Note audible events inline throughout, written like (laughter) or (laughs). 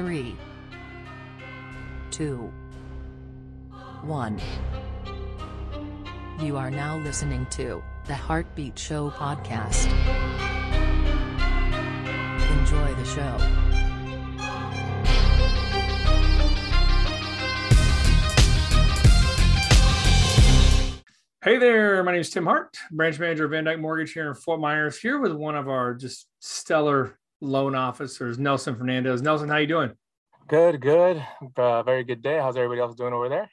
Three, two, one. You are now listening to the Heartbeat Show podcast. Enjoy the show. Hey there, my name is Tim Hart, branch manager of Van Dyk Mortgage here in Fort Myers, here with one of our just stellar loan officers, Nelson Fernandez. Nelson, how you doing? Good, good. Uh, very good day. How's everybody else doing over there?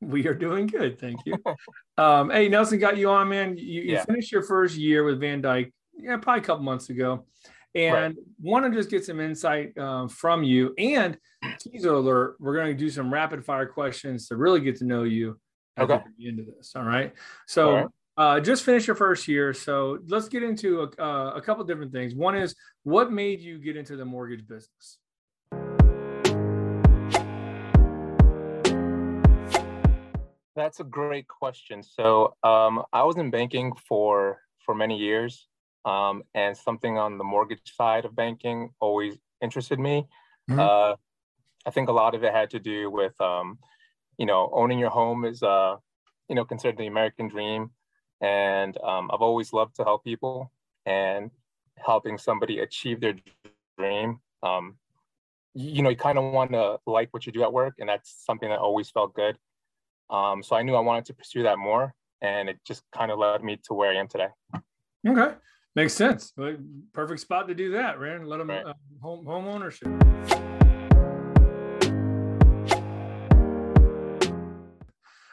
We are doing good, thank you. (laughs) um, hey, Nelson, got you on, man. You, you Yeah. finished your first year with Van Dyk, yeah, probably a couple months ago, and want to just get some insight um, from you. And teaser alert, we're going to do some rapid fire questions to really get to know you at Okay. the end of this. All right. So. All right. Uh, just finished your first year, so let's get into a, uh, a couple different things. One is what made you get into the mortgage business? That's a great question. So um, I was in banking for for many years, um, and something on the mortgage side of banking always interested me. Mhm. Uh, I think a lot of it had to do with, um, you know, owning your home is, uh, you know, considered the American dream, and um, I've always loved to help people and helping somebody achieve their dream. Um, you, know, you kind of want to like what you do at work, and that's something that always felt good. Um, so I knew I wanted to pursue that more, and it just kind of led me to where I am today. Okay, makes sense. Perfect spot to do that, Rand. Let them Right. uh, home home ownership.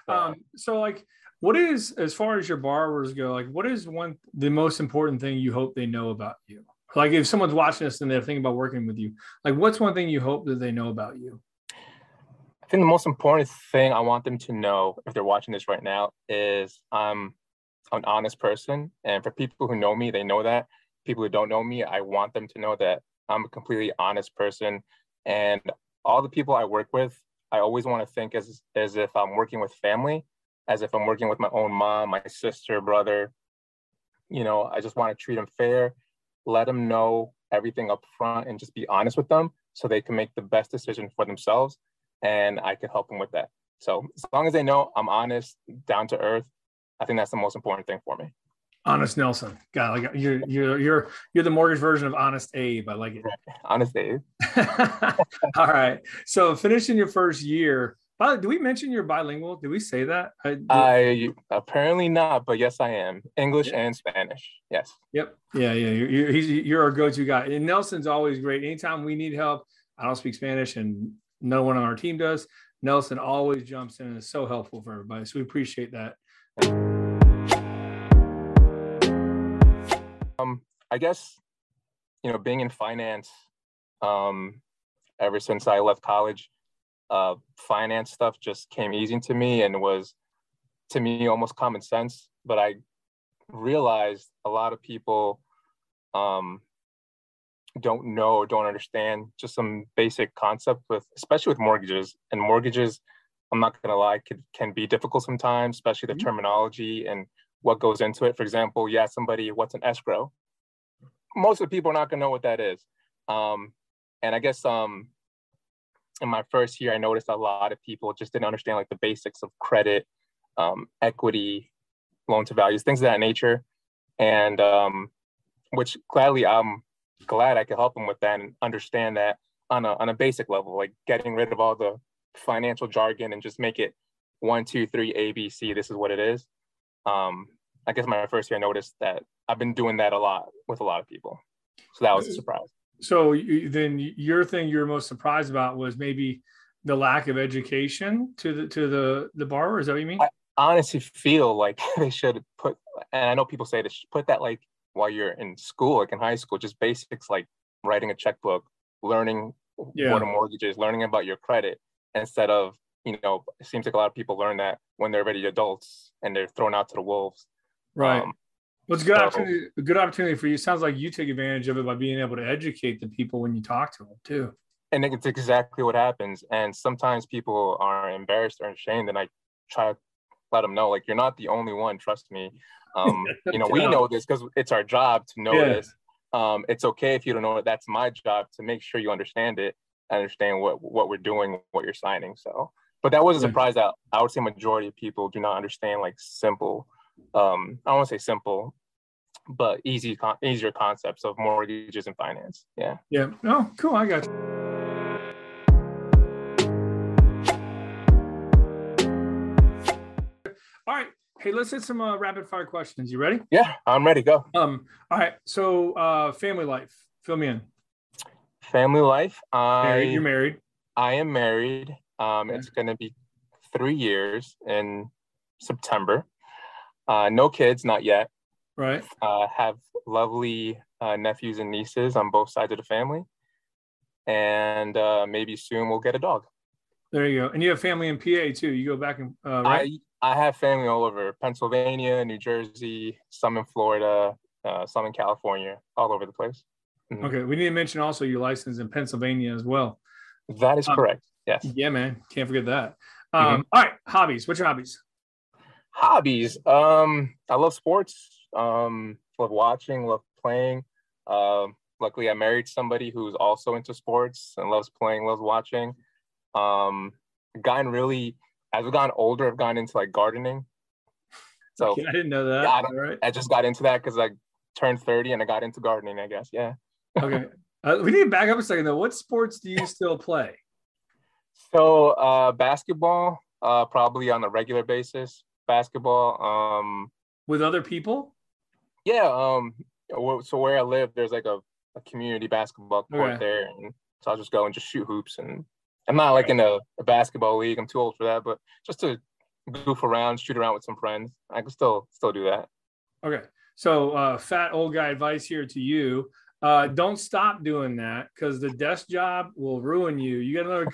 Um, so like, what is as far as your borrowers go? Like, what is one the most important thing you hope they know about you? Like, if someone's watching this and they're thinking about working with you, like, what's one thing you hope that they know about you? I think the most important thing I want them to know if they're watching this right now is I'm an honest person. And for people who know me, they know that. People who don't know me, I want them to know that I'm a completely honest person. And all the people I work with, I always want to think as, as if I'm working with family, as if I'm working with my own mom, my sister, brother. You know, I just want to treat them fair, let them know everything up front, and just be honest with them so they can make the best decision for themselves and I can help them with that. So as long as they know I'm honest, down to earth, I think that's the most important thing for me. Honest Nelson. God, like you're you're you're you're the mortgage version of Honest Abe. I like it. (laughs) Honest, Dave. (laughs) All right. So finishing your first year. By do we mention you're bilingual? Did we say that? I, I apparently not, but yes, I am English and Spanish. Yes. Yep. Yeah, yeah. You're, you're, he's, you're our go-to guy. And Nelson's always great. Anytime we need help, I don't speak Spanish and no one on our team does. Nelson always jumps in and is so helpful for everybody. So we appreciate that. Um, I guess, you know, being in finance, um, ever since I left college, uh, finance stuff just came easy to me and was, to me, almost common sense. But I realized a lot of people um, don't know or don't understand just some basic concept with, especially with mortgages. And mortgages, I'm not gonna lie, could, can be difficult sometimes, especially the Mhm. terminology and what goes into it. For example, you ask somebody, what's an escrow? Most of the people are not gonna know what that is. Um, and I guess um, in my first year, I noticed a lot of people just didn't understand like the basics of credit, um, equity, loan to values, things of that nature. And um, which gladly I'm glad I could help them with that and understand that on a on a basic level, like getting rid of all the financial jargon and just make it one, two, three, A, B, C. This is what it is. Um, I guess my first year, I noticed that I've been doing that a lot with a lot of people. So that was a mm. surprise. So you, then your thing you're most surprised about was maybe the lack of education to the to the the borrower. Is that what you mean? I- honestly feel like (laughs) they should put and i know people say they should put that like while you're in school like in high school just basics like writing a checkbook learning Yeah. what a mortgage is learning about your credit instead of you know it seems like a lot of people learn that when they're already adults and they're thrown out to the wolves right. Um, well, it's a good so- opportunity. A good opportunity for you. Sounds like you take advantage of it by being able to educate the people when you talk to them too. and it's exactly what happens and sometimes people are embarrassed or ashamed and i try to let them know like you're not the only one trust me um (laughs) you know we know this because it's our job to know Yeah. this um it's okay if you don't know it that's my job to make sure you understand it understand what what we're doing, what you're signing. So, but that was a surprise that I would say majority of people do not understand like simple. Um, I want to say simple, but easy, con- easier concepts of mortgages and finance. Yeah. Yeah. Oh, cool. I got you. All right. Hey, let's hit some uh, rapid fire questions. You ready? Yeah, I'm ready. Go. Um. All right. So, uh, family life. Fill me in. Family life. I, married. You're married. I am married. Um, okay. It's going to be three years in September. Uh, no kids, not yet. Right. Uh, have lovely uh, nephews and nieces on both sides of the family, and uh, maybe soon we'll get a dog. There you go. And you have family in PA too. You go back and uh, right? I I have family all over Pennsylvania, New Jersey, some in Florida, uh, some in California, all over the place. Mm-hmm. Okay, we need to mention also your license in Pennsylvania as well. That is um, correct. Yes. Yeah, man. Can't forget that. Um, mm-hmm. all right, hobbies. What's your hobbies? Hobbies. Um, I love sports. Um, love watching, love playing. Um, luckily, I married somebody who's also into sports and loves playing, loves watching. Um, gotten really, as I've gotten older, I've gotten into like gardening. (laughs) So I didn't know that. Yeah, I, right. I just got into that because I turned 30 and I got into gardening, I guess. Yeah. okay. (laughs) Uh, we need to back up a second though. What sports do you still play? So uh, basketball, uh, probably on a regular basis. Basketball. Um, with other people? Yeah. Um. So where I live, there's like a, a community basketball court okay. there, and so I'll just go and just shoot hoops. And I'm not like in a, a, basketball league. I'm too old for that, but just to goof around, shoot around with some friends, I can still still do that. Okay. So uh, fat old guy advice here to you. Uh, don't stop doing that because the desk job will ruin you. You got another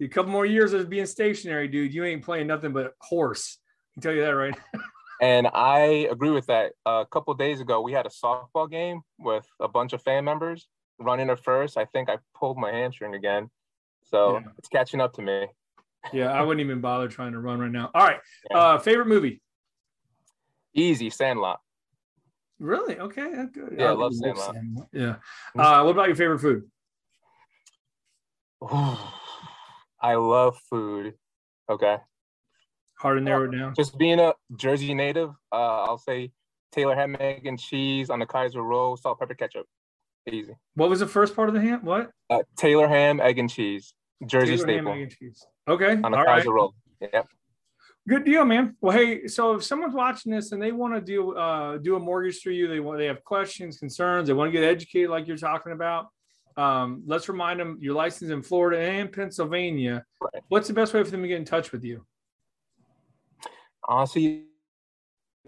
a couple more years of being stationary, dude. You ain't playing nothing but horse. I can tell you that right. And I agree with that. a couple days ago, we had a softball game with a bunch of fan members running at first. I think I pulled my hamstring again. So yeah. it's catching up to me. yeah, I wouldn't even bother trying to run right now. All right. Yeah. Uh, favorite movie? Easy, Sandlot. Really? Okay. Good. Yeah, I love Sandlot. Sandlot. Yeah. Uh, what about your favorite food? I love food. Okay. Hard narrow it down. Just being a Jersey native, uh, I'll say Taylor ham, egg, and cheese on the Kaiser roll, salt, pepper, ketchup. Easy. What was the first part of the ham? What? Uh, Taylor ham, egg, and cheese. Jersey Taylor staple. Ham, egg, and cheese. Okay. On the All Kaiser right. roll. Yeah. Good deal, man. Well, hey, so if someone's watching this and they want to do uh, do a mortgage through you, they want they have questions, concerns, they want to get educated, like you're talking about. Um, let's remind them you're licensed in Florida and Pennsylvania. Right. What's the best way for them to get in touch with you? Honestly,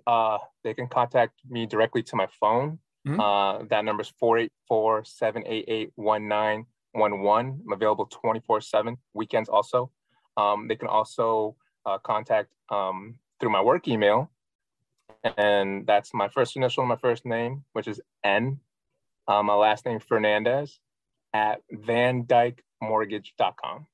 uh, they can contact me directly to my phone. Mm-hmm. Uh, that number is 484 788 1911. I'm available 24 7, weekends also. Um, they can also uh, contact um, through my work email. And that's my first initial, my first name, which is N. Uh, my last name, Fernandez, at vandykmortgage.com.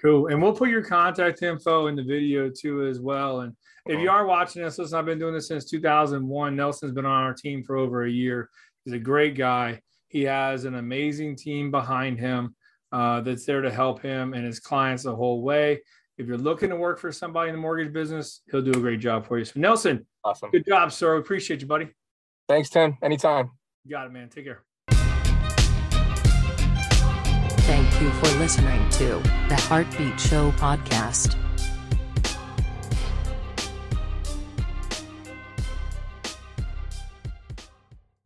Cool. And we'll put your contact info in the video too as well. And if you are watching this, listen, I've been doing this since 2001. Nelson's been on our team for over a year. He's a great guy. He has an amazing team behind him uh, that's there to help him and his clients the whole way. If you're looking to work for somebody in the mortgage business, he'll do a great job for you. So, Nelson, awesome. Good job, sir. We Appreciate you, buddy. Thanks, Tim. Anytime. You got it, man. Take care. Thank you for listening to the Heartbeat Show podcast.